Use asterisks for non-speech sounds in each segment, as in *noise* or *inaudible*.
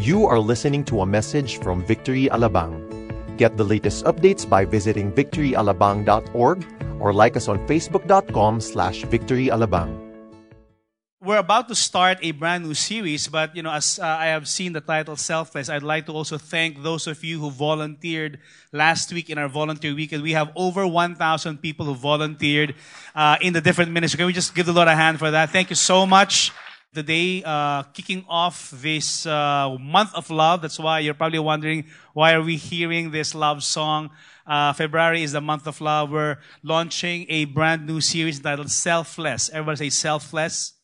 You are listening to a message from Victory Alabang. Get the latest updates by visiting victoryalabang.org or like us on facebook.com slash victoryalabang. We're about to start a brand new series, but you know, as uh, I have seen the title Selfless, I'd like to also thank those of you who volunteered last week in our volunteer weekend. We have over 1,000 people who volunteered uh, in the different ministries. Can we just give the Lord a hand for that? Thank you so much. Today, uh, kicking off this uh, month of love. That's why you're probably wondering why are we hearing this love song. Uh, February is the month of love. We're launching a brand new series titled Selfless. Everybody say Selfless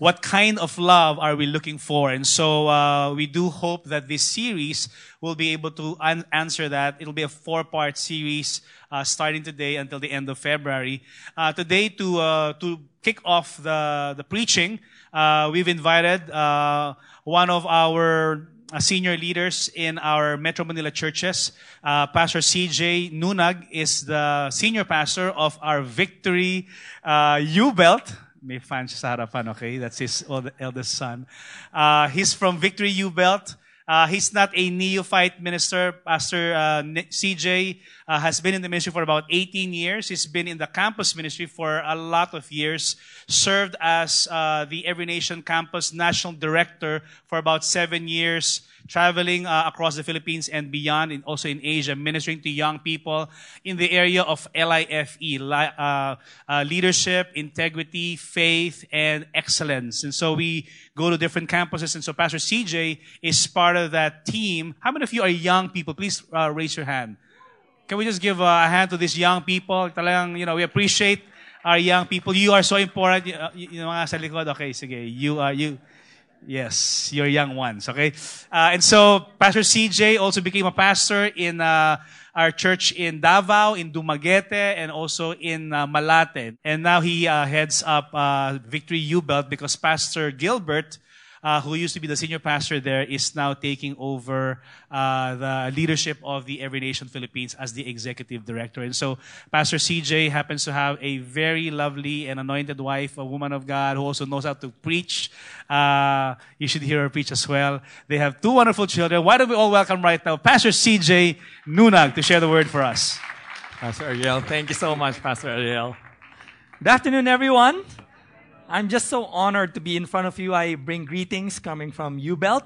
what kind of love are we looking for? And so uh, we do hope that this series will be able to un- answer that. It'll be a four-part series uh, starting today until the end of February. Uh, today, to uh, to kick off the the preaching, uh, we've invited uh, one of our senior leaders in our Metro Manila churches. Pastor CJ Nunag is the senior pastor of our Victory U Belt may fan siya sa harapan, okay? That's his eldest son. Uh, he's from Victory U Belt. Uh, he's not a neophyte minister. Pastor uh, CJ uh, has been in the ministry for about 18 years. He's been in the campus ministry for a lot of years. Served as uh, the Every Nation Campus National Director for about seven years traveling uh, across the Philippines and beyond, and also in Asia, ministering to young people in the area of LIFE, uh, uh, leadership, integrity, faith, and excellence. And so we go to different campuses. And so Pastor CJ is part of that team. How many of you are young people? Please uh, raise your hand. Can we just give a hand to these young people? Talagang, you know, we appreciate our young people. You are so important. You, know, mga sa likod, okay, sige. You are, you, Yes, your young ones, okay? Uh, and so Pastor CJ also became a pastor in uh, our church in Davao, in Dumaguete, and also in uh, Malate. And now he uh, heads up uh, Victory U Belt because Pastor Gilbert uh, who used to be the senior pastor there, is now taking over uh, the leadership of the Every Nation Philippines as the executive director. And so Pastor CJ happens to have a very lovely and anointed wife, a woman of God who also knows how to preach. Uh, you should hear her preach as well. They have two wonderful children. Why don't we all welcome right now Pastor CJ Nunag to share the word for us. Pastor Ariel, thank you so much, Pastor Ariel. Good afternoon, everyone. I'm just so honored to be in front of you. I bring greetings coming from U-Belt.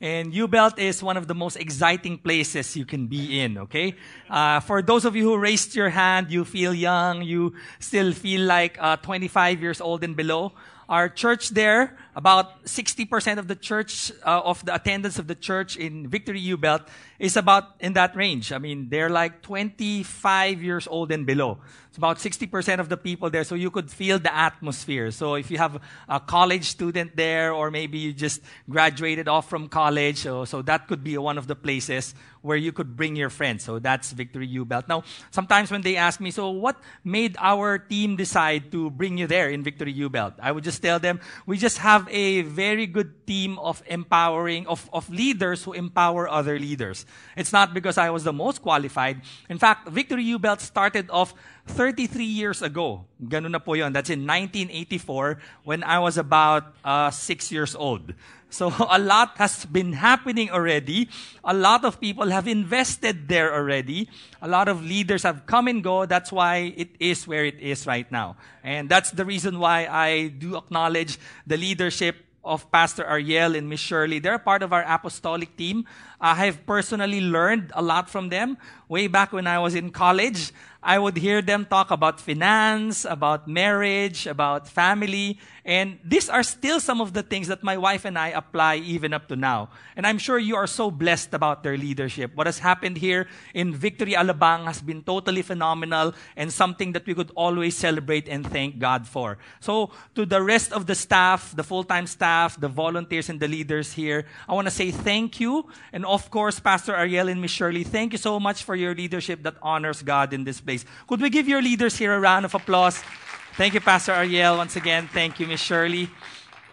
And U-Belt is one of the most exciting places you can be in, okay? Uh, for those of you who raised your hand, you feel young, you still feel like uh, 25 years old and below. Our church there, about 60% of the church, uh, of the attendance of the church in Victory U-Belt is about in that range. I mean, they're like 25 years old and below. It's about 60% of the people there, so you could feel the atmosphere. So if you have a college student there, or maybe you just graduated off from college, so, so that could be one of the places where you could bring your friends. So that's Victory U Belt. Now, sometimes when they ask me, so what made our team decide to bring you there in Victory U Belt? I would just tell them, we just have a very good team of empowering, of, of leaders who empower other leaders. It's not because I was the most qualified. In fact, Victory U Belt started off 33 years ago. Ganun na po yun. That's in 1984 when I was about uh, six years old. So *laughs* a lot has been happening already. A lot of people have invested there already. A lot of leaders have come and go. That's why it is where it is right now. And that's the reason why I do acknowledge the leadership of Pastor Ariel and Miss Shirley. They're part of our apostolic team. I have personally learned a lot from them. Way back when I was in college, I would hear them talk about finance, about marriage, about family, and these are still some of the things that my wife and I apply even up to now. And I'm sure you are so blessed about their leadership. What has happened here in Victory Alabang has been totally phenomenal and something that we could always celebrate and thank God for. So to the rest of the staff, the full-time staff, the volunteers and the leaders here, I want to say thank you. And of course, Pastor Ariel and Miss Shirley, thank you so much for your leadership that honors God in this place. Could we give your leaders here a round of applause? Thank you, Pastor Ariel. Once again, thank you, Miss Shirley.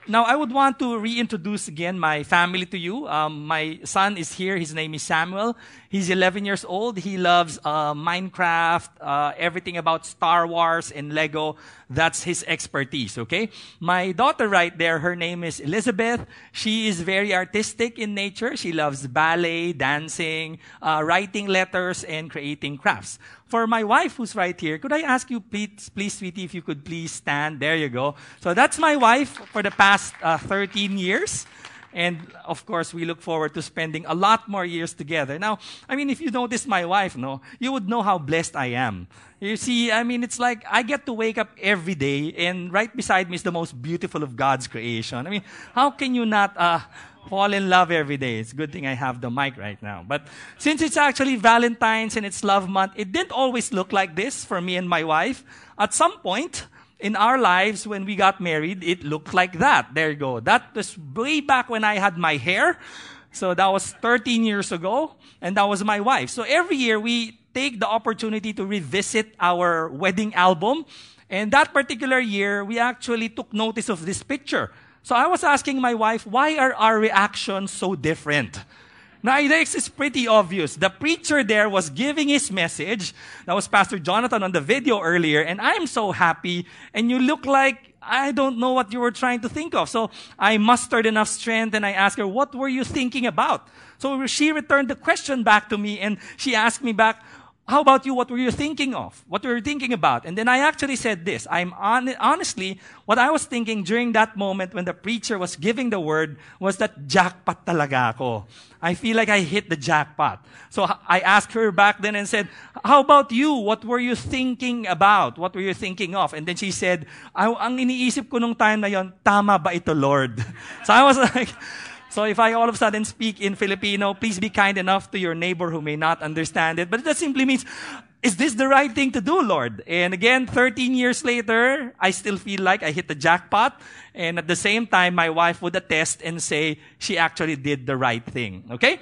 now I would want to reintroduce again my family to you. Um, my son is here. His name is Samuel. He's 11 years old. He loves uh, Minecraft, uh, everything about Star Wars and Lego. That's his expertise, okay? My daughter right there, her name is Elizabeth. She is very artistic in nature. She loves ballet, dancing, uh, writing letters, and creating crafts. For my wife who's right here, could I ask you, please, please, sweetie, if you could please stand? There you go. So that's my wife for the past uh, 13 years. And of course, we look forward to spending a lot more years together. Now, I mean, if you notice my wife, no, you would know how blessed I am. You see, I mean, it's like I get to wake up every day, and right beside me is the most beautiful of God's creation. I mean, how can you not uh, fall in love every day? It's a good thing I have the mic right now. But since it's actually Valentine's and it's love month, it didn't always look like this for me and my wife. At some point, in our lives when we got married, it looked like that. There you go. That was way back when I had my hair. So that was 13 years ago. And that was my wife. So every year we take the opportunity to revisit our wedding album. And that particular year, we actually took notice of this picture. So I was asking my wife, why are our reactions so different? Now, this is pretty obvious. The preacher there was giving his message. That was Pastor Jonathan on the video earlier, and I'm so happy. And you look like I don't know what you were trying to think of. So I mustered enough strength and I asked her, what were you thinking about? So she returned the question back to me and she asked me back, how about you? What were you thinking of? What were you thinking about? And then I actually said this. I'm on, honestly, what I was thinking during that moment when the preacher was giving the word was that jackpot talaga ako. I feel like I hit the jackpot. So I asked her back then and said, how about you? What were you thinking about? What were you thinking of? And then she said, ang iniisip ko nung time na yon, tama ba ito, Lord? *laughs* So I was like, so if I all of a sudden speak in Filipino, please be kind enough to your neighbor who may not understand it. But that simply means, is this the right thing to do, Lord? And again, 13 years later, I still feel like I hit the jackpot. And at the same time, my wife would attest and say she actually did the right thing. Okay?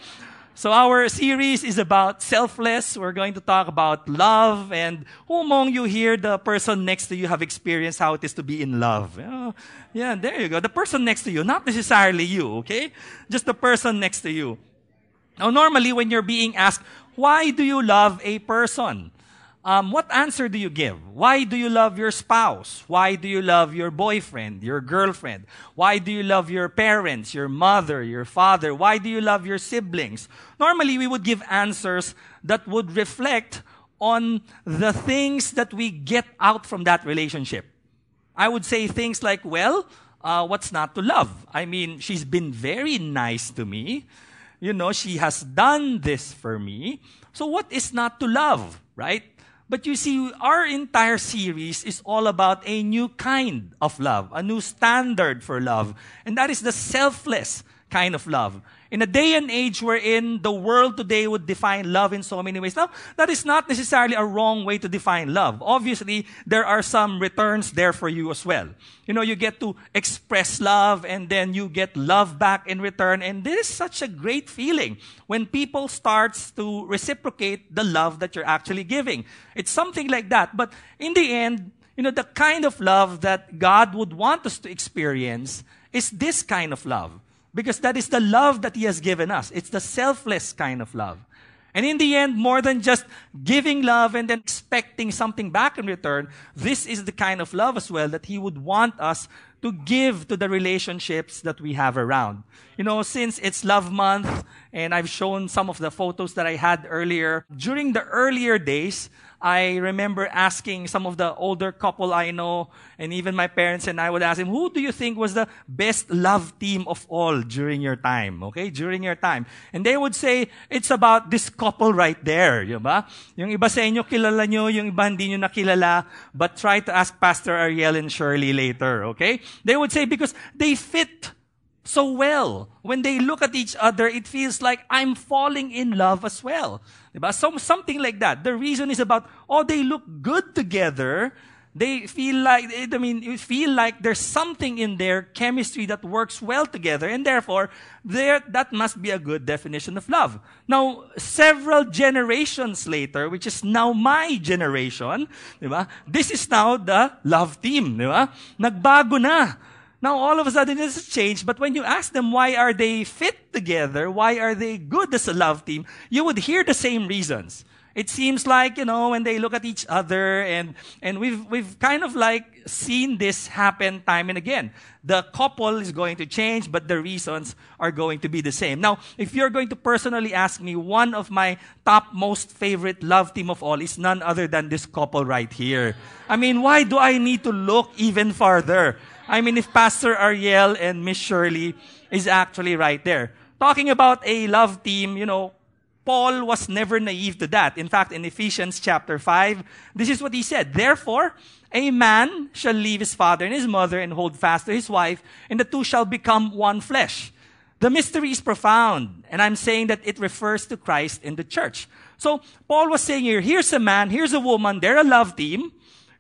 So our series is about selfless. We're going to talk about love and who among you here, the person next to you have experienced how it is to be in love. Oh, yeah, there you go. The person next to you, not necessarily you, okay? Just the person next to you. Now, normally when you're being asked, why do you love a person? Um, what answer do you give? Why do you love your spouse? Why do you love your boyfriend, your girlfriend? Why do you love your parents, your mother, your father? Why do you love your siblings? Normally, we would give answers that would reflect on the things that we get out from that relationship. I would say things like, well, uh, what's not to love? I mean, she's been very nice to me. You know, she has done this for me. So what is not to love, right? But you see, our entire series is all about a new kind of love, a new standard for love. And that is the selfless kind of love. In a day and age wherein the world today would define love in so many ways. Now, that is not necessarily a wrong way to define love. Obviously, there are some returns there for you as well. You know, you get to express love and then you get love back in return. And this is such a great feeling when people starts to reciprocate the love that you're actually giving. It's something like that. But in the end, you know, the kind of love that God would want us to experience is this kind of love because that is the love that He has given us. It's the selfless kind of love. And in the end, more than just giving love and then expecting something back in return, this is the kind of love as well that He would want us to give to the relationships that we have around. You know, since it's love month and I've shown some of the photos that I had earlier, during the earlier days, I remember asking some of the older couple I know, and even my parents and I would ask them, who do you think was the best love team of all during your time? Okay, during your time. And they would say, it's about this couple right there. Yung ba? Yung iba sa inyo kilala nyo, yung iba hindi nyo nakilala, but try to ask Pastor Ariel and Shirley later. Okay? They would say, because they fit so well. When they look at each other, it feels like I'm falling in love as well. Diba? So, something like that. The reason is about, oh, they look good together. They feel like, I mean, you feel like there's something in their chemistry that works well together, and therefore, there, that must be a good definition of love. Now, several generations later, which is now my generation? This is now the love team? Nagbago na. Now, all of a sudden, has changed. But when you ask them why are they fit together, why are they good as a love team, you would hear the same reasons. It seems like, you know, when they look at each other and, and we've, we've kind of like seen this happen time and again. The couple is going to change, but the reasons are going to be the same. Now, if you're going to personally ask me, one of my top most favorite love team of all is none other than this couple right here. I mean, why do I need to look even farther? I mean, if Pastor Ariel and Miss Shirley is actually right there. Talking about a love team, you know, Paul was never naive to that. In fact, in Ephesians chapter 5, this is what he said. Therefore, a man shall leave his father and his mother and hold fast to his wife, and the two shall become one flesh. The mystery is profound, and I'm saying that it refers to Christ in the church. So, Paul was saying here, here's a man, here's a woman, they're a love team.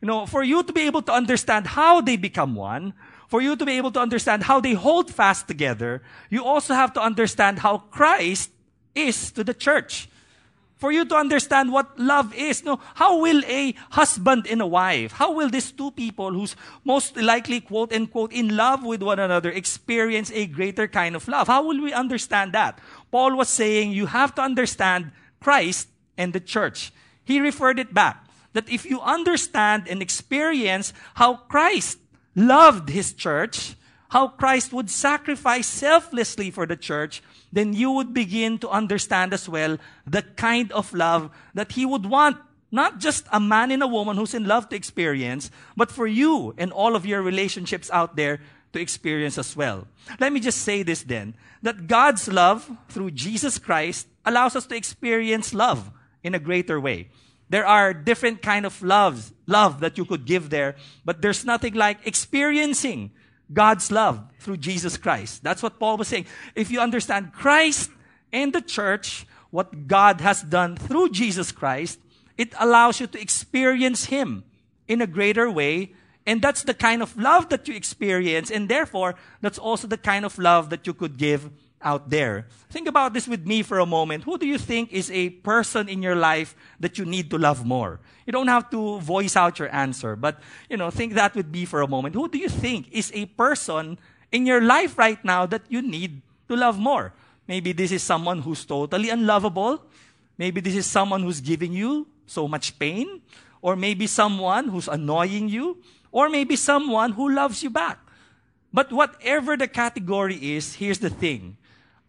You know, for you to be able to understand how they become one, for you to be able to understand how they hold fast together, you also have to understand how Christ is to the church. For you to understand what love is. No, how will a husband and a wife, how will these two people who's most likely quote unquote in love with one another experience a greater kind of love? How will we understand that? Paul was saying you have to understand Christ and the church. He referred it back that if you understand and experience how Christ loved his church, how Christ would sacrifice selflessly for the church, then you would begin to understand as well the kind of love that he would want not just a man and a woman who's in love to experience, but for you and all of your relationships out there to experience as well. Let me just say this then, that God's love through Jesus Christ allows us to experience love in a greater way. There are different kind of loves, love that you could give there, but there's nothing like experiencing God's love through Jesus Christ. That's what Paul was saying. If you understand Christ and the church, what God has done through Jesus Christ, it allows you to experience Him in a greater way. And that's the kind of love that you experience. And therefore, that's also the kind of love that you could give out there. Think about this with me for a moment. Who do you think is a person in your life that you need to love more? You don't have to voice out your answer, but you know, think that with me for a moment. Who do you think is a person in your life right now that you need to love more? Maybe this is someone who's totally unlovable. Maybe this is someone who's giving you so much pain. Or maybe someone who's annoying you. Or maybe someone who loves you back. But whatever the category is, here's the thing.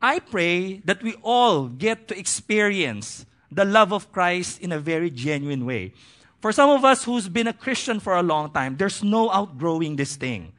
I pray that we all get to experience the love of Christ in a very genuine way. For some of us who's been a Christian for a long time, there's no outgrowing this thing.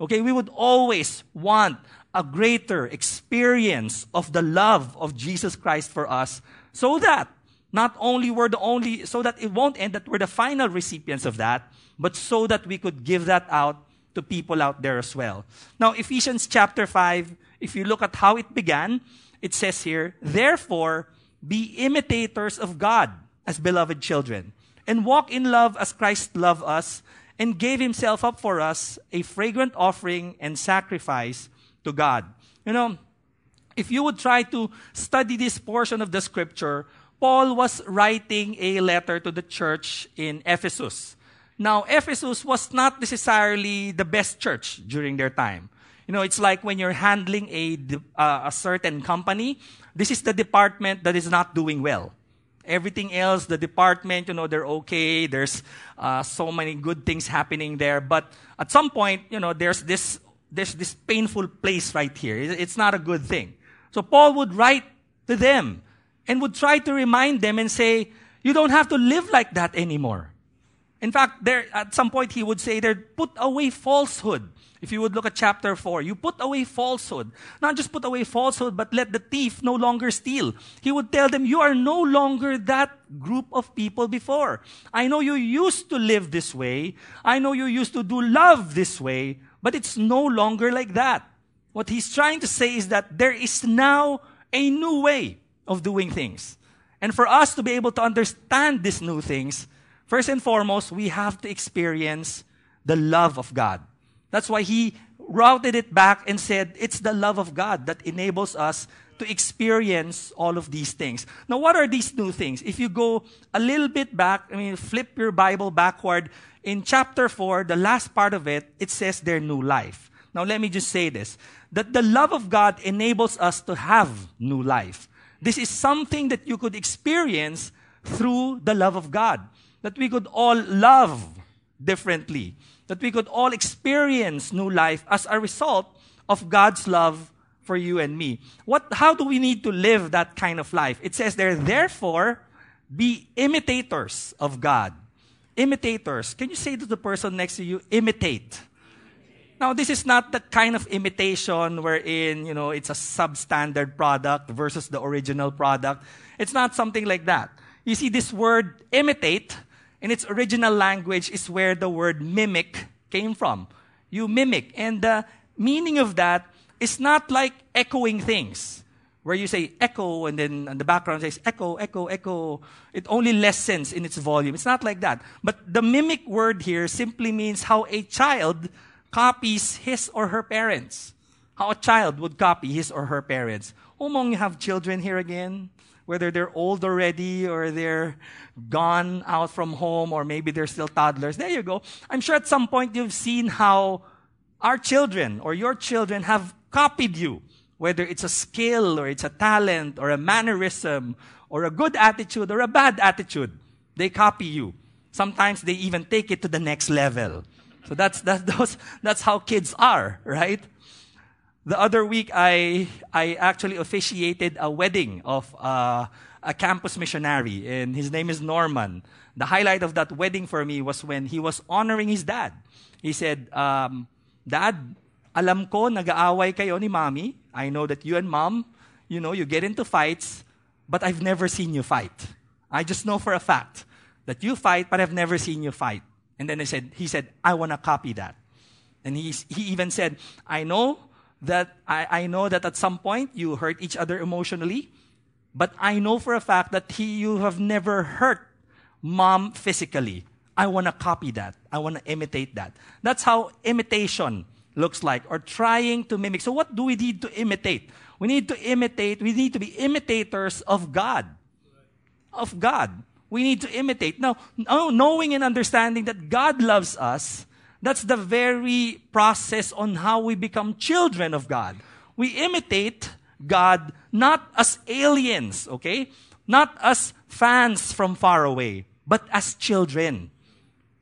Okay, we would always want a greater experience of the love of Jesus Christ for us so that not only we're the only, so that it won't end that we're the final recipients of that, but so that we could give that out to people out there as well. Now, Ephesians chapter 5, if you look at how it began, it says here, Therefore, be imitators of God as beloved children, and walk in love as Christ loved us and gave himself up for us, a fragrant offering and sacrifice to God. You know, if you would try to study this portion of the scripture, Paul was writing a letter to the church in Ephesus. Now, Ephesus was not necessarily the best church during their time. You know, it's like when you're handling a, uh, a certain company, this is the department that is not doing well. Everything else, the department, you know, they're okay. There's uh, so many good things happening there. But at some point, you know, there's this, there's this painful place right here. It's not a good thing. So Paul would write to them and would try to remind them and say, you don't have to live like that anymore. In fact, there, at some point he would say there, put away falsehood. If you would look at chapter 4, you put away falsehood. Not just put away falsehood, but let the thief no longer steal. He would tell them, you are no longer that group of people before. I know you used to live this way. I know you used to do love this way, but it's no longer like that. What he's trying to say is that there is now a new way of doing things. And for us to be able to understand these new things, First and foremost, we have to experience the love of God. That's why he routed it back and said it's the love of God that enables us to experience all of these things. Now, what are these new things? If you go a little bit back, I mean, flip your Bible backward, in chapter 4, the last part of it, it says their new life. Now, let me just say this that the love of God enables us to have new life. This is something that you could experience through the love of God. That we could all love differently. That we could all experience new life as a result of God's love for you and me. What, how do we need to live that kind of life? It says there, therefore, be imitators of God. Imitators. Can you say to the person next to you, imitate? Now, this is not the kind of imitation wherein, you know, it's a substandard product versus the original product. It's not something like that. You see, this word imitate in its original language is where the word mimic came from. You mimic. And the meaning of that is not like echoing things, where you say echo and then the background says echo, echo, echo. It only lessens in its volume. It's not like that. But the mimic word here simply means how a child copies his or her parents. How a child would copy his or her parents. Umong you have children here again, whether they're old already or they're gone out from home or maybe they're still toddlers. There you go. I'm sure at some point you've seen how our children or your children have copied you, whether it's a skill or it's a talent or a mannerism or a good attitude or a bad attitude. They copy you. Sometimes they even take it to the next level. So that's, that, *laughs* those, that's how kids are, right? The other week, I, I actually officiated a wedding of uh, a campus missionary, and his name is Norman. The highlight of that wedding for me was when he was honoring his dad. He said, um, Dad, alam ko nag-aaway kayo ni mommy. I know that you and mom, you know, you get into fights, but I've never seen you fight. I just know for a fact that you fight, but I've never seen you fight. And then I said, he said, I want to copy that. And he, he even said, I know that, I, I know that at some point you hurt each other emotionally, but I know for a fact that he, you have never hurt mom physically. I want to copy that. I want to imitate that. That's how imitation looks like, or trying to mimic. So, what do we need to imitate? We need to imitate, we need to be imitators of God. Of God we need to imitate. Now, oh, knowing and understanding that God loves us, that's the very process on how we become children of God. We imitate God not as aliens, okay? Not as fans from far away, but as children.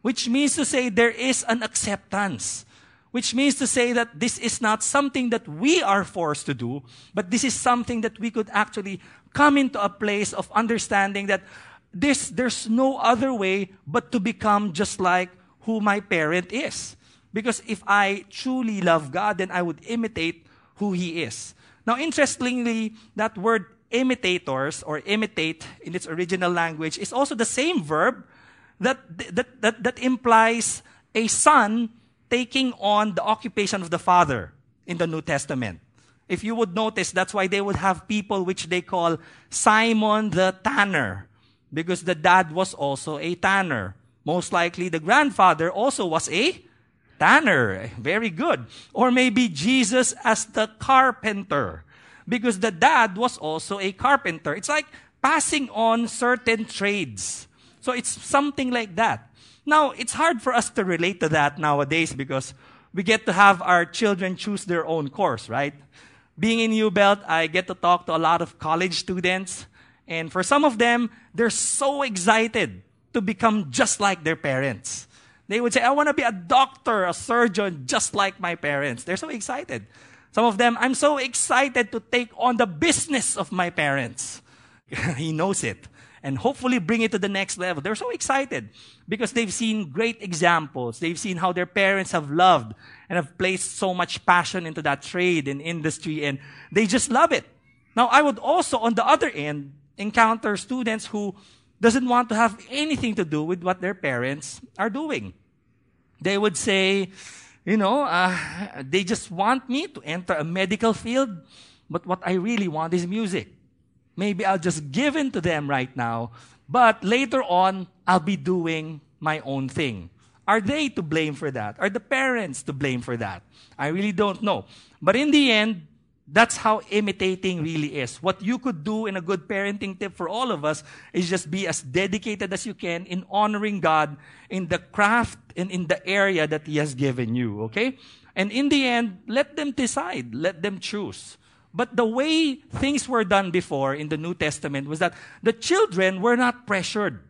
Which means to say there is an acceptance. Which means to say that this is not something that we are forced to do, but this is something that we could actually come into a place of understanding that this, there's no other way but to become just like who my parent is. Because if I truly love God, then I would imitate who He is. Now, interestingly, that word imitators or imitate in its original language is also the same verb that, that, that, that implies a son taking on the occupation of the father in the New Testament. If you would notice, that's why they would have people which they call Simon the Tanner because the dad was also a tanner. Most likely the grandfather also was a tanner. Very good. Or maybe Jesus as the carpenter because the dad was also a carpenter. It's like passing on certain trades. So it's something like that. Now, it's hard for us to relate to that nowadays because we get to have our children choose their own course, right? Being in U Belt, I get to talk to a lot of college students and for some of them, they're so excited to become just like their parents. They would say, I want to be a doctor, a surgeon, just like my parents. They're so excited. Some of them, I'm so excited to take on the business of my parents. *laughs* he knows it. And hopefully bring it to the next level. They're so excited because they've seen great examples. They've seen how their parents have loved and have placed so much passion into that trade and industry and they just love it. Now, I would also, on the other end, encounter students who doesn't want to have anything to do with what their parents are doing. They would say, you know, uh, they just want me to enter a medical field, but what I really want is music. Maybe I'll just give in to them right now, but later on, I'll be doing my own thing. Are they to blame for that? Are the parents to blame for that? I really don't know. But in the end, that's how imitating really is. What you could do in a good parenting tip for all of us is just be as dedicated as you can in honoring God in the craft and in the area that He has given you, okay? And in the end, let them decide, let them choose. But the way things were done before in the New Testament was that the children were not pressured.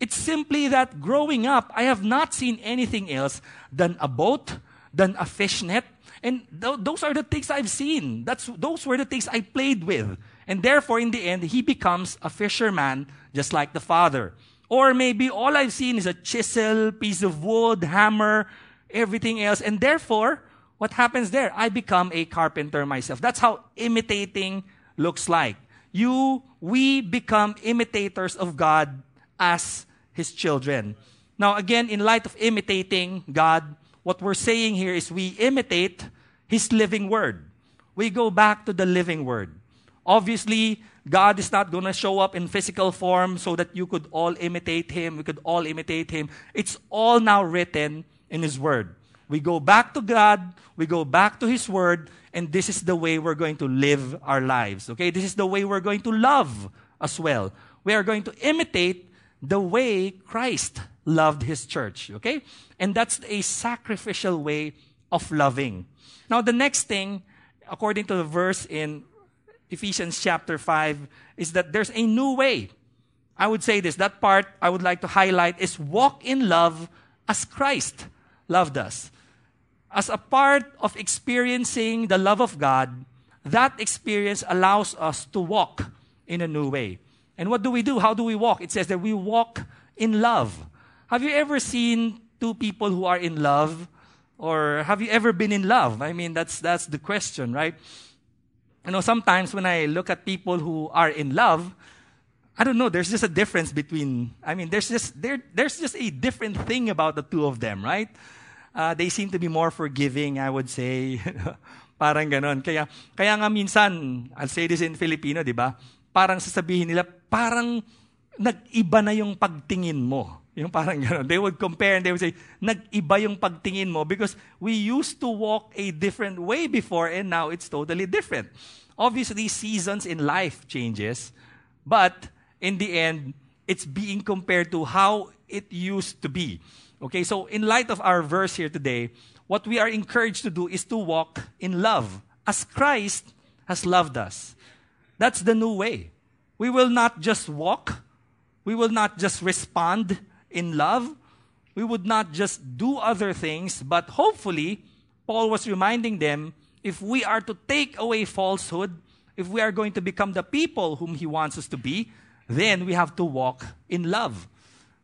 It's simply that growing up, I have not seen anything else than a boat, than a fishnet. And th- those are the things I've seen. That's, those were the things I played with. And therefore, in the end, he becomes a fisherman just like the father. Or maybe all I've seen is a chisel, piece of wood, hammer, everything else. And therefore, what happens there? I become a carpenter myself. That's how imitating looks like. You, we become imitators of God as His children. Now, again, in light of imitating God, what we're saying here is we imitate His living Word. We go back to the living Word. Obviously, God is not going to show up in physical form so that you could all imitate Him. We could all imitate Him. It's all now written in His Word. We go back to God, we go back to His Word, and this is the way we're going to live our lives. Okay? This is the way we're going to love as well. We are going to imitate the way Christ loved His church. Okay? And that's a sacrificial way of loving. Now, the next thing, according to the verse in Ephesians chapter 5, is that there's a new way. I would say this, that part I would like to highlight is walk in love as Christ loved us. As a part of experiencing the love of God, that experience allows us to walk in a new way. And what do we do? How do we walk? It says that we walk in love. Have you ever seen two people who are in love? Or have you ever been in love? I mean, that's, that's the question, right? You know, sometimes when I look at people who are in love, I don't know, there's just a difference between, I mean, there's just, there, there's just a different thing about the two of them, right? Uh, they seem to be more forgiving, I would say. *laughs* Parang ganon. Kaya, kaya nga minsan, I'll say this in Filipino, di ba? Parang sasabihin nila, parang nag-iba na yung pagtingin mo. Yung parang gano'n. They would compare and they would say, nag-iba yung pagtingin mo because we used to walk a different way before and now it's totally different. Obviously, seasons in life changes, but in the end, it's being compared to how it used to be. Okay, so in light of our verse here today, what we are encouraged to do is to walk in love as Christ has loved us. That's the new way. We will not just walk, we will not just respond in love, we would not just do other things, but hopefully, Paul was reminding them if we are to take away falsehood, if we are going to become the people whom he wants us to be, then we have to walk in love.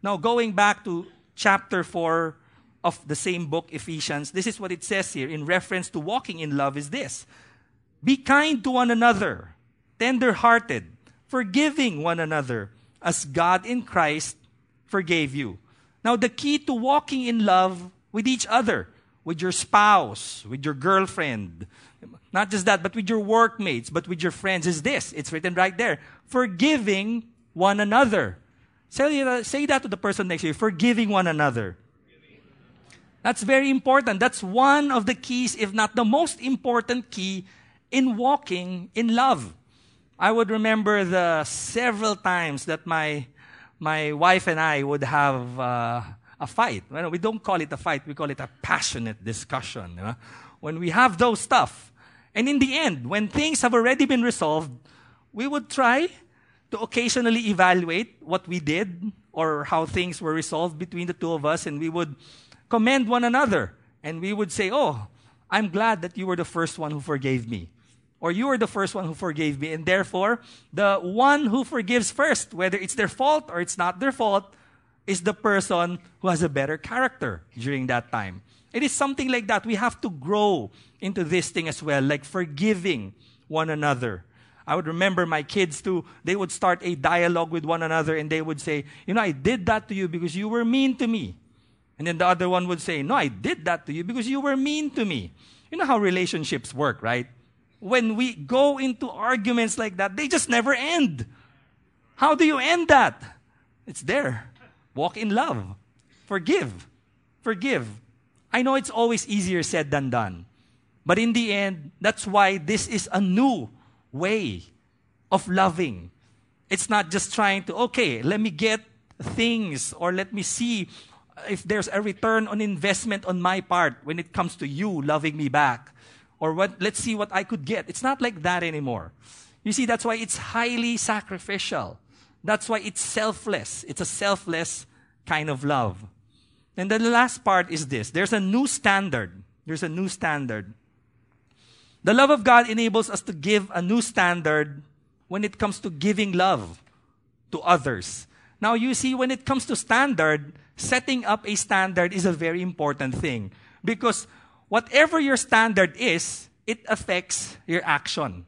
Now, going back to chapter 4 of the same book, Ephesians, this is what it says here in reference to walking in love is this Be kind to one another, tender hearted, forgiving one another, as God in Christ forgave you. Now, the key to walking in love with each other, with your spouse, with your girlfriend, not just that, but with your workmates, but with your friends, is this. It's written right there. Forgiving one another. Say, say that to the person next to you. Forgiving one another. That's very important. That's one of the keys, if not the most important key, in walking in love. I would remember the several times that my my wife and I would have uh, a fight. Well, we don't call it a fight, we call it a passionate discussion. You know? When we have those stuff, and in the end, when things have already been resolved, we would try to occasionally evaluate what we did or how things were resolved between the two of us, and we would commend one another. And we would say, Oh, I'm glad that you were the first one who forgave me or you are the first one who forgave me. And therefore, the one who forgives first, whether it's their fault or it's not their fault, is the person who has a better character during that time. It is something like that. We have to grow into this thing as well, like forgiving one another. I would remember my kids too, they would start a dialogue with one another and they would say, You know, I did that to you because you were mean to me. And then the other one would say, No, I did that to you because you were mean to me. You know how relationships work, right? When we go into arguments like that, they just never end. How do you end that? It's there. Walk in love. Forgive. Forgive. I know it's always easier said than done. But in the end, that's why this is a new way of loving. It's not just trying to, okay, let me get things or let me see if there's a return on investment on my part when it comes to you loving me back. Or what, let's see what I could get. It's not like that anymore. You see, that's why it's highly sacrificial. That's why it's selfless. It's a selfless kind of love. And then the last part is this. There's a new standard. There's a new standard. The love of God enables us to give a new standard when it comes to giving love to others. Now, you see, when it comes to standard, setting up a standard is a very important thing because whatever your standard is, it affects your action.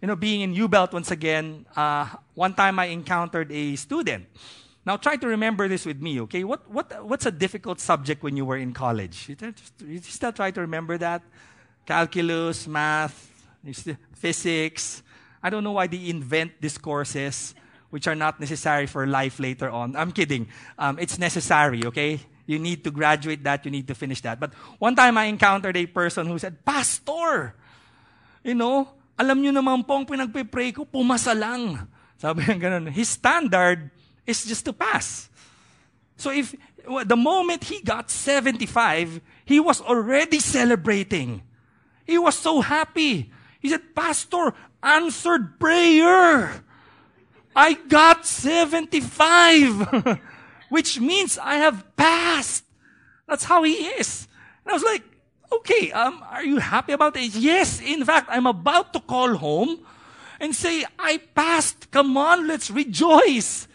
You know, being in U-Belt once again, uh, one time I encountered a student. Now try to remember this with me, okay? What, what, what's a difficult subject when you were in college? You, you still try to remember that? Calculus, math, physics. I don't know why they invent these courses which are not necessary for life later on. I'm kidding. Um, it's necessary, okay? You need to graduate that, you need to finish that. But one time I encountered a person who said, Pastor, you know, alam nyo naman po ang pinagpe-pray ko, pumasa lang. Sabi niya ganun. His standard is just to pass. So if the moment he got 75, he was already celebrating. He was so happy. He said, Pastor, answered prayer. I got 75, *laughs* which means I have passed. That's how he is. And I was like, okay, um, are you happy about it? Yes, in fact, I'm about to call home and say, I passed. Come on, let's rejoice.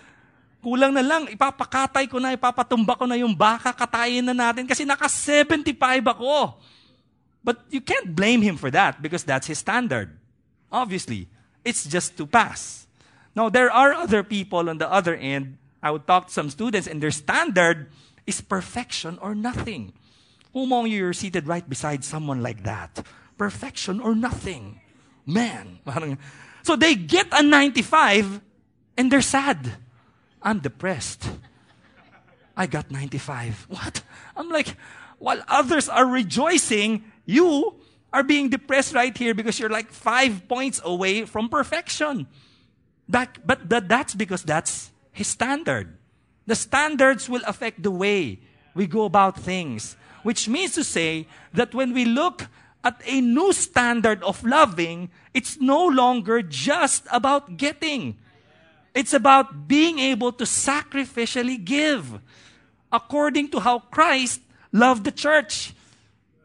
Kulang na lang, ipapakatay ko na, ipapatumba ko na yung baka, katayin na natin kasi naka 75 ako. But you can't blame him for that because that's his standard. Obviously, it's just to pass. Now, there are other people on the other end. I would talk to some students and their standard is perfection or nothing. Who among you are seated right beside someone like that? Perfection or nothing. Man. *laughs* So they get a 95 and they're sad. I'm depressed. I got 95. *laughs* What? I'm like, while others are rejoicing, you are being depressed right here because you're like five points away from perfection. That, but that, that's because that's his standard. The standards will affect the way we go about things, which means to say that when we look at a new standard of loving, it's no longer just about getting. It's about being able to sacrificially give according to how Christ loved the church.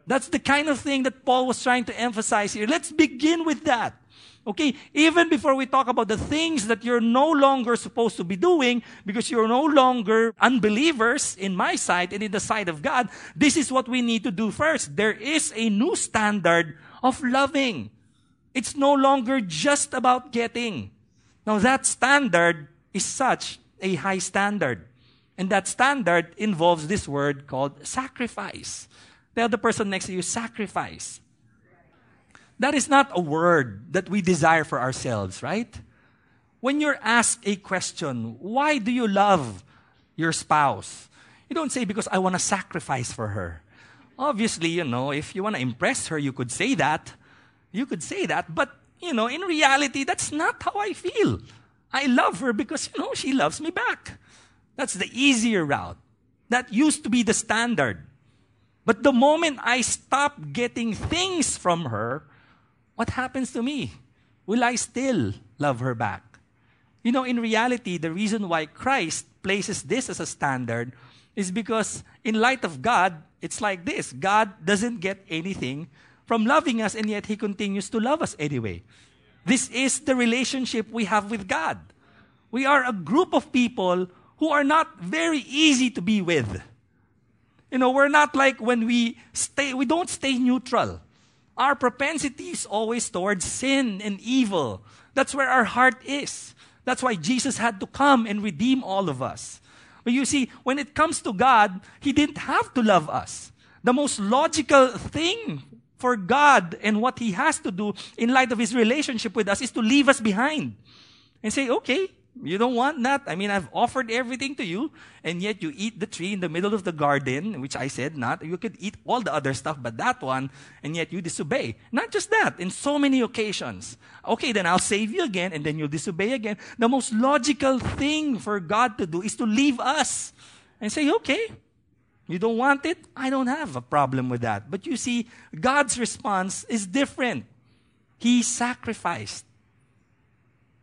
That's the kind of thing that Paul was trying to emphasize here. Let's begin with that. Okay, even before we talk about the things that you're no longer supposed to be doing because you're no longer unbelievers in my sight and in the sight of God, this is what we need to do first. There is a new standard of loving. It's no longer just about getting. Now that standard is such a high standard. And that standard involves this word called sacrifice. Tell the person next to you, sacrifice. That is not a word that we desire for ourselves, right? When you're asked a question, why do you love your spouse? You don't say, because I want to sacrifice for her. Obviously, you know, if you want to impress her, you could say that. You could say that. But, you know, in reality, that's not how I feel. I love her because, you know, she loves me back. That's the easier route. That used to be the standard. But the moment I stop getting things from her, what happens to me? Will I still love her back? You know, in reality, the reason why Christ places this as a standard is because, in light of God, it's like this God doesn't get anything from loving us, and yet He continues to love us anyway. This is the relationship we have with God. We are a group of people who are not very easy to be with. You know, we're not like when we stay, we don't stay neutral. Our propensity is always towards sin and evil. That's where our heart is. That's why Jesus had to come and redeem all of us. But you see, when it comes to God, He didn't have to love us. The most logical thing for God and what He has to do in light of His relationship with us is to leave us behind and say, okay, you don't want that. I mean, I've offered everything to you, and yet you eat the tree in the middle of the garden, which I said not. You could eat all the other stuff, but that one, and yet you disobey. Not just that, in so many occasions. Okay, then I'll save you again, and then you'll disobey again. The most logical thing for God to do is to leave us and say, okay, You don't want it? I don't have a problem with that. But you see, God's response is different. He sacrificed.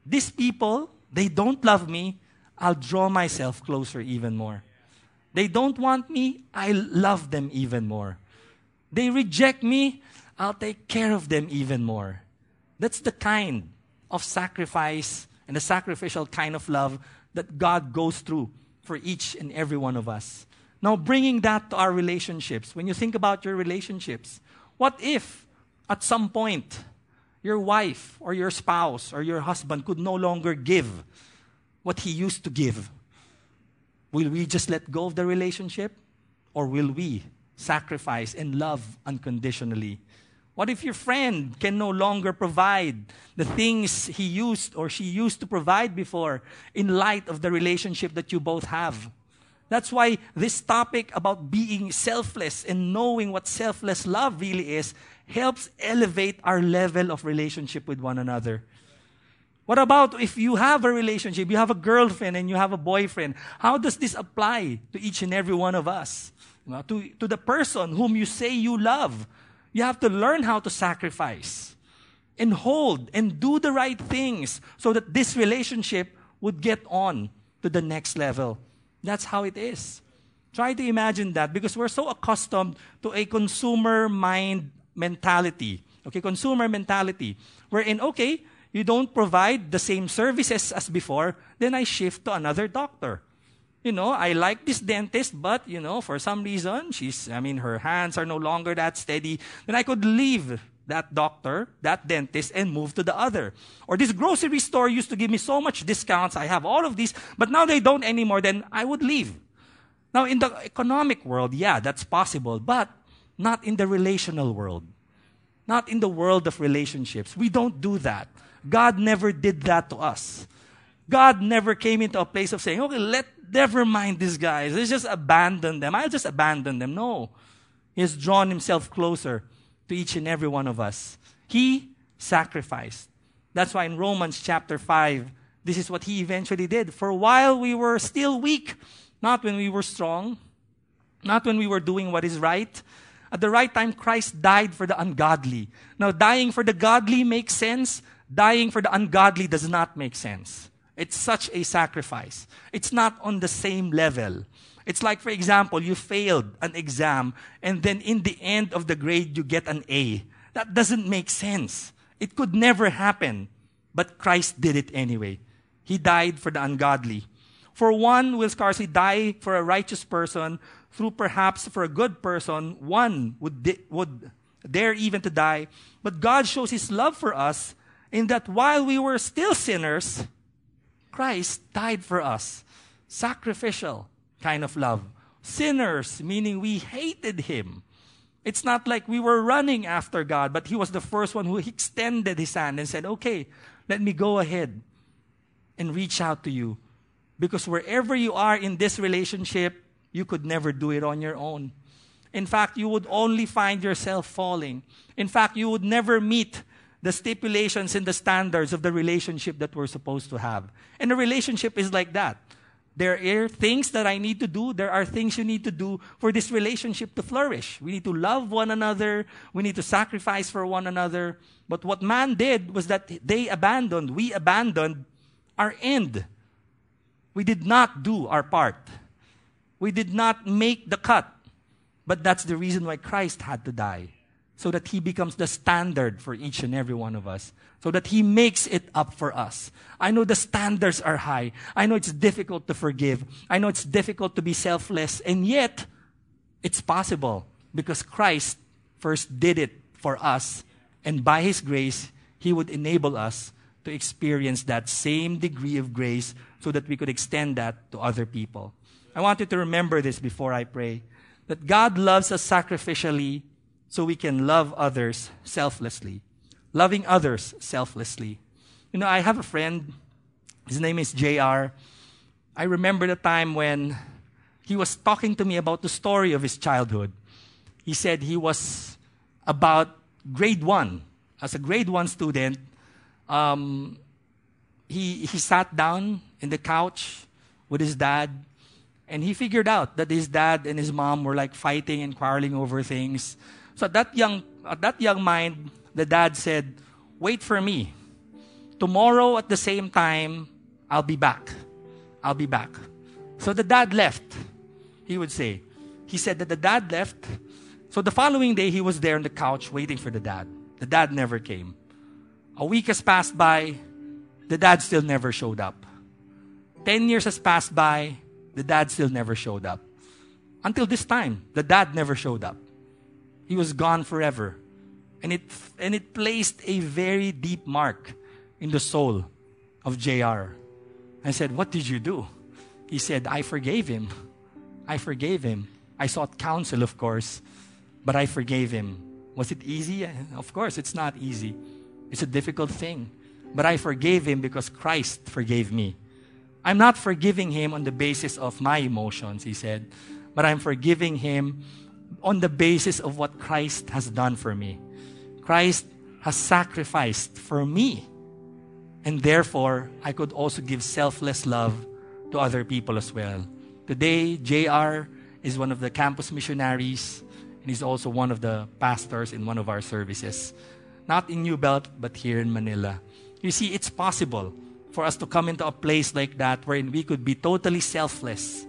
These people, they don't love me. I'll draw myself closer even more. They don't want me. I love them even more. They reject me. I'll take care of them even more. That's the kind of sacrifice and the sacrificial kind of love that God goes through for each and every one of us. Now, bringing that to our relationships, when you think about your relationships, what if at some point your wife or your spouse or your husband could no longer give what he used to give? Will we just let go of the relationship? Or will we sacrifice and love unconditionally? What if your friend can no longer provide the things he used or she used to provide before in light of the relationship that you both have? That's why this topic about being selfless and knowing what selfless love really is helps elevate our level of relationship with one another. What about if you have a relationship, you have a girlfriend and you have a boyfriend? How does this apply to each and every one of us? To, to the person whom you say you love. You have to learn how to sacrifice and hold and do the right things so that this relationship would get on to the next level. That's how it is. Try to imagine that because we're so accustomed to a consumer mind mentality. Okay, consumer mentality. Wherein, okay, you don't provide the same services as before, then I shift to another doctor. You know, I like this dentist, but, you know, for some reason, she's, I mean, her hands are no longer that steady. Then I could leave that doctor, that dentist, and move to the other. Or this grocery store used to give me so much discounts. I have all of these, but now they don't anymore. Then I would leave. Now, in the economic world, yeah, that's possible, but not in the relational world. Not in the world of relationships. We don't do that. God never did that to us. God never came into a place of saying, okay, let, never mind these guys. Let's just abandon them. I'll just abandon them. No. He has drawn himself closer to each and every one of us. He sacrificed. That's why in Romans chapter 5, this is what he eventually did. For while we were still weak, not when we were strong, not when we were doing what is right, at the right time, Christ died for the ungodly. Now, dying for the godly makes sense. Dying for the ungodly does not make sense. It's such a sacrifice. It's not on the same level. It's like, for example, you failed an exam and then in the end of the grade you get an A. That doesn't make sense. It could never happen. But Christ did it anyway. He died for the ungodly. For one will scarcely die for a righteous person, through perhaps for a good person, one would, di- would dare even to die. But God shows His love for us in that while we were still sinners, Christ died for us. Sacrificial kind of love. Sinners, meaning we hated Him. It's not like we were running after God, but He was the first one who extended His hand and said, Okay, let me go ahead and reach out to you. Because wherever you are in this relationship, you could never do it on your own. In fact, you would only find yourself falling. In fact, you would never meet the stipulations and the standards of the relationship that we're supposed to have. And a relationship is like that. There are things that I need to do. There are things you need to do for this relationship to flourish. We need to love one another. We need to sacrifice for one another. But what man did was that they abandoned, we abandoned our end. We did not do our part. We did not make the cut. But that's the reason why Christ had to die so that He becomes the standard for each and every one of us, so that He makes it up for us. I know the standards are high. I know it's difficult to forgive. I know it's difficult to be selfless, and yet it's possible because Christ first did it for us, and by His grace, He would enable us to experience that same degree of grace so that we could extend that to other people. I want you to remember this before I pray that God loves us sacrificially so we can love others selflessly. Loving others selflessly. You know, I have a friend, his name is JR. I remember the time when he was talking to me about the story of his childhood. He said he was about grade one. As a grade one student, um, he, he sat down in the couch with his dad And he figured out that his dad and his mom were like fighting and quarreling over things. So at that young, at that young mind, the dad said, Wait for me. Tomorrow at the same time, I'll be back. I'll be back. So the dad left, he would say. He said that the dad left. So the following day, he was there on the couch waiting for the dad. The dad never came. A week has passed by, the dad still never showed up. Ten years has passed by, the dad still never showed up. Until this time, the dad never showed up. He was gone forever. And it, and it placed a very deep mark in the soul of JR. I said, What did you do? He said, I forgave him. I forgave him. I sought counsel, of course, but I forgave him. Was it easy? Of course, it's not easy. It's a difficult thing. But I forgave him because Christ forgave me. I'm not forgiving him on the basis of my emotions, he said, but I'm forgiving him on the basis of what Christ has done for me. Christ has sacrificed for me. And therefore, I could also give selfless love to other people as well. Today, JR is one of the campus missionaries, and he's also one of the pastors in one of our services. Not in New Belt, but here in Manila. You see, it's possible for us to come into a place like that wherein we could be totally selfless.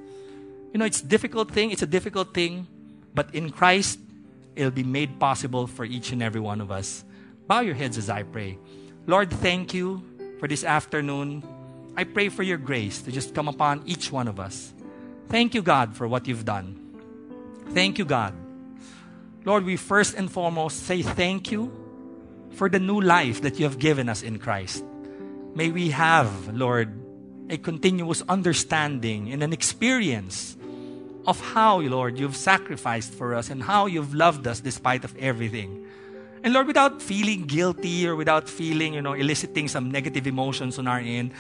You know, it's a difficult thing, it's a difficult thing, but in Christ, it'll be made possible for each and every one of us. Bow your heads as I pray. Lord, thank you for this afternoon. I pray for your grace to just come upon each one of us. Thank you, God, for what you've done. Thank you, God. Lord, we first and foremost say thank you for the new life that you have given us in Christ. May we have, Lord, a continuous understanding and an experience of how, Lord, you've sacrificed for us and how you've loved us despite of everything. And Lord, without feeling guilty or without feeling, you know, eliciting some negative emotions on our end,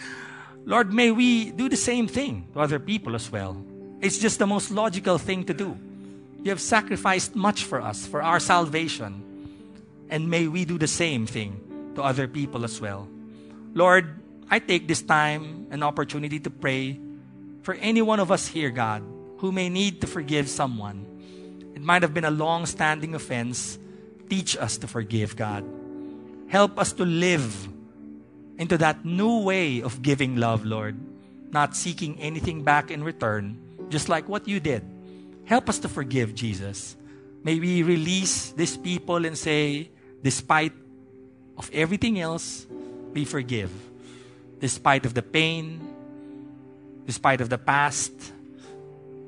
Lord, may we do the same thing to other people as well. It's just the most logical thing to do. You have sacrificed much for us, for our salvation. And may we do the same thing to other people as well. Lord, I take this time an opportunity to pray for any one of us here, God, who may need to forgive someone. It might have been a long standing offense. Teach us to forgive, God. Help us to live into that new way of giving love, Lord, not seeking anything back in return, just like what you did. Help us to forgive, Jesus. May we release these people and say, despite of everything else, we forgive. Despite of the pain, despite of the past,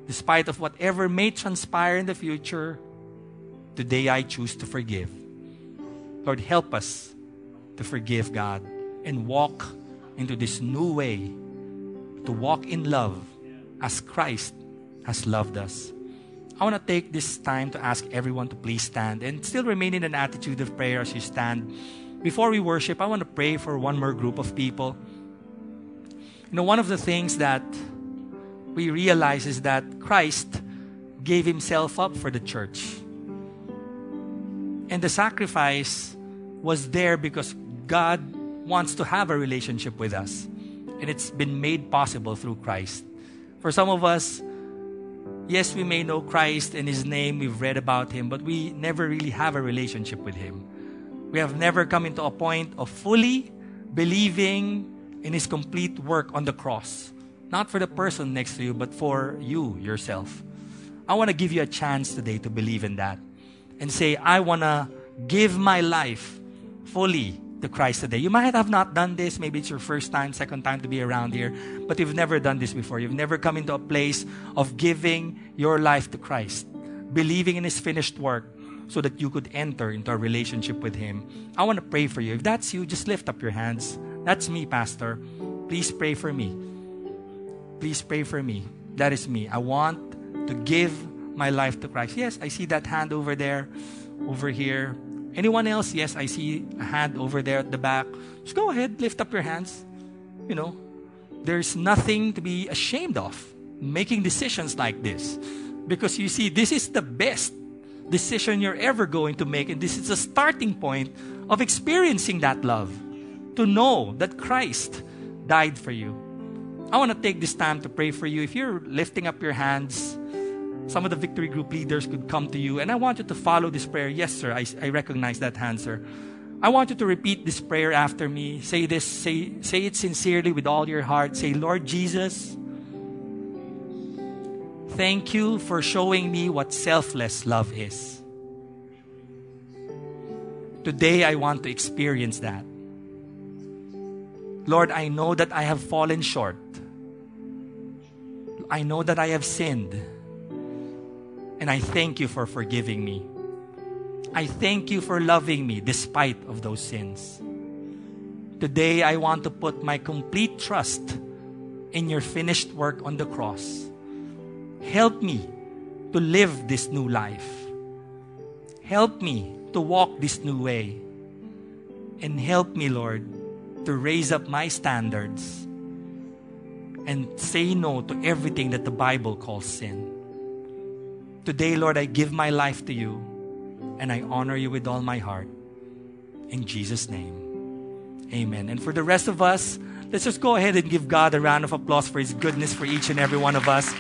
despite of whatever may transpire in the future, today I choose to forgive. Lord, help us to forgive God and walk into this new way to walk in love as Christ has loved us. I want to take this time to ask everyone to please stand and still remain in an attitude of prayer as you stand. Before we worship, I want to pray for one more group of people. You know, one of the things that we realize is that Christ gave himself up for the church. And the sacrifice was there because God wants to have a relationship with us. And it's been made possible through Christ. For some of us, yes, we may know Christ and His name, we've read about Him, but we never really have a relationship with Him. We have never come into a point of fully believing in His complete work on the cross. Not for the person next to you, but for you yourself. I want to give you a chance today to believe in that and say, I want to give my life fully to Christ today. You might have not done this. Maybe it's your first time, second time to be around here, but you've never done this before. You've never come into a place of giving your life to Christ, believing in His finished work so that you could enter into a relationship with Him. I want to pray for you. If that's you, just lift up your hands. That's me, Pastor. Please pray for me. Please pray for me. That is me. I want to give my life to Christ. Yes, I see that hand over there, over here. Anyone else? Yes, I see a hand over there at the back. Just go ahead, lift up your hands. You know, there's nothing to be ashamed of making decisions like this. Because you see, this is the best decision you're ever going to make. And this is the starting point of experiencing that love. To know that Christ died for you. I want to take this time to pray for you. If you're lifting up your hands, some of the victory group leaders could come to you, and I want you to follow this prayer. Yes, sir, I, I recognize that hand, sir. I want you to repeat this prayer after me. Say this, say, say it sincerely with all your heart. Say, Lord Jesus, thank you for showing me what selfless love is. Today I want to experience that. Lord, I know that I have fallen short. I know that I have sinned. And I thank you for forgiving me. I thank you for loving me despite of those sins. Today I want to put my complete trust in your finished work on the cross. Help me to live this new life. Help me to walk this new way. And help me, Lord, to raise up my standards and say no to everything that the Bible calls sin. Today, Lord, I give my life to you and I honor you with all my heart. In Jesus' name, amen. And for the rest of us, let's just go ahead and give God a round of applause for his goodness for each and every one of us.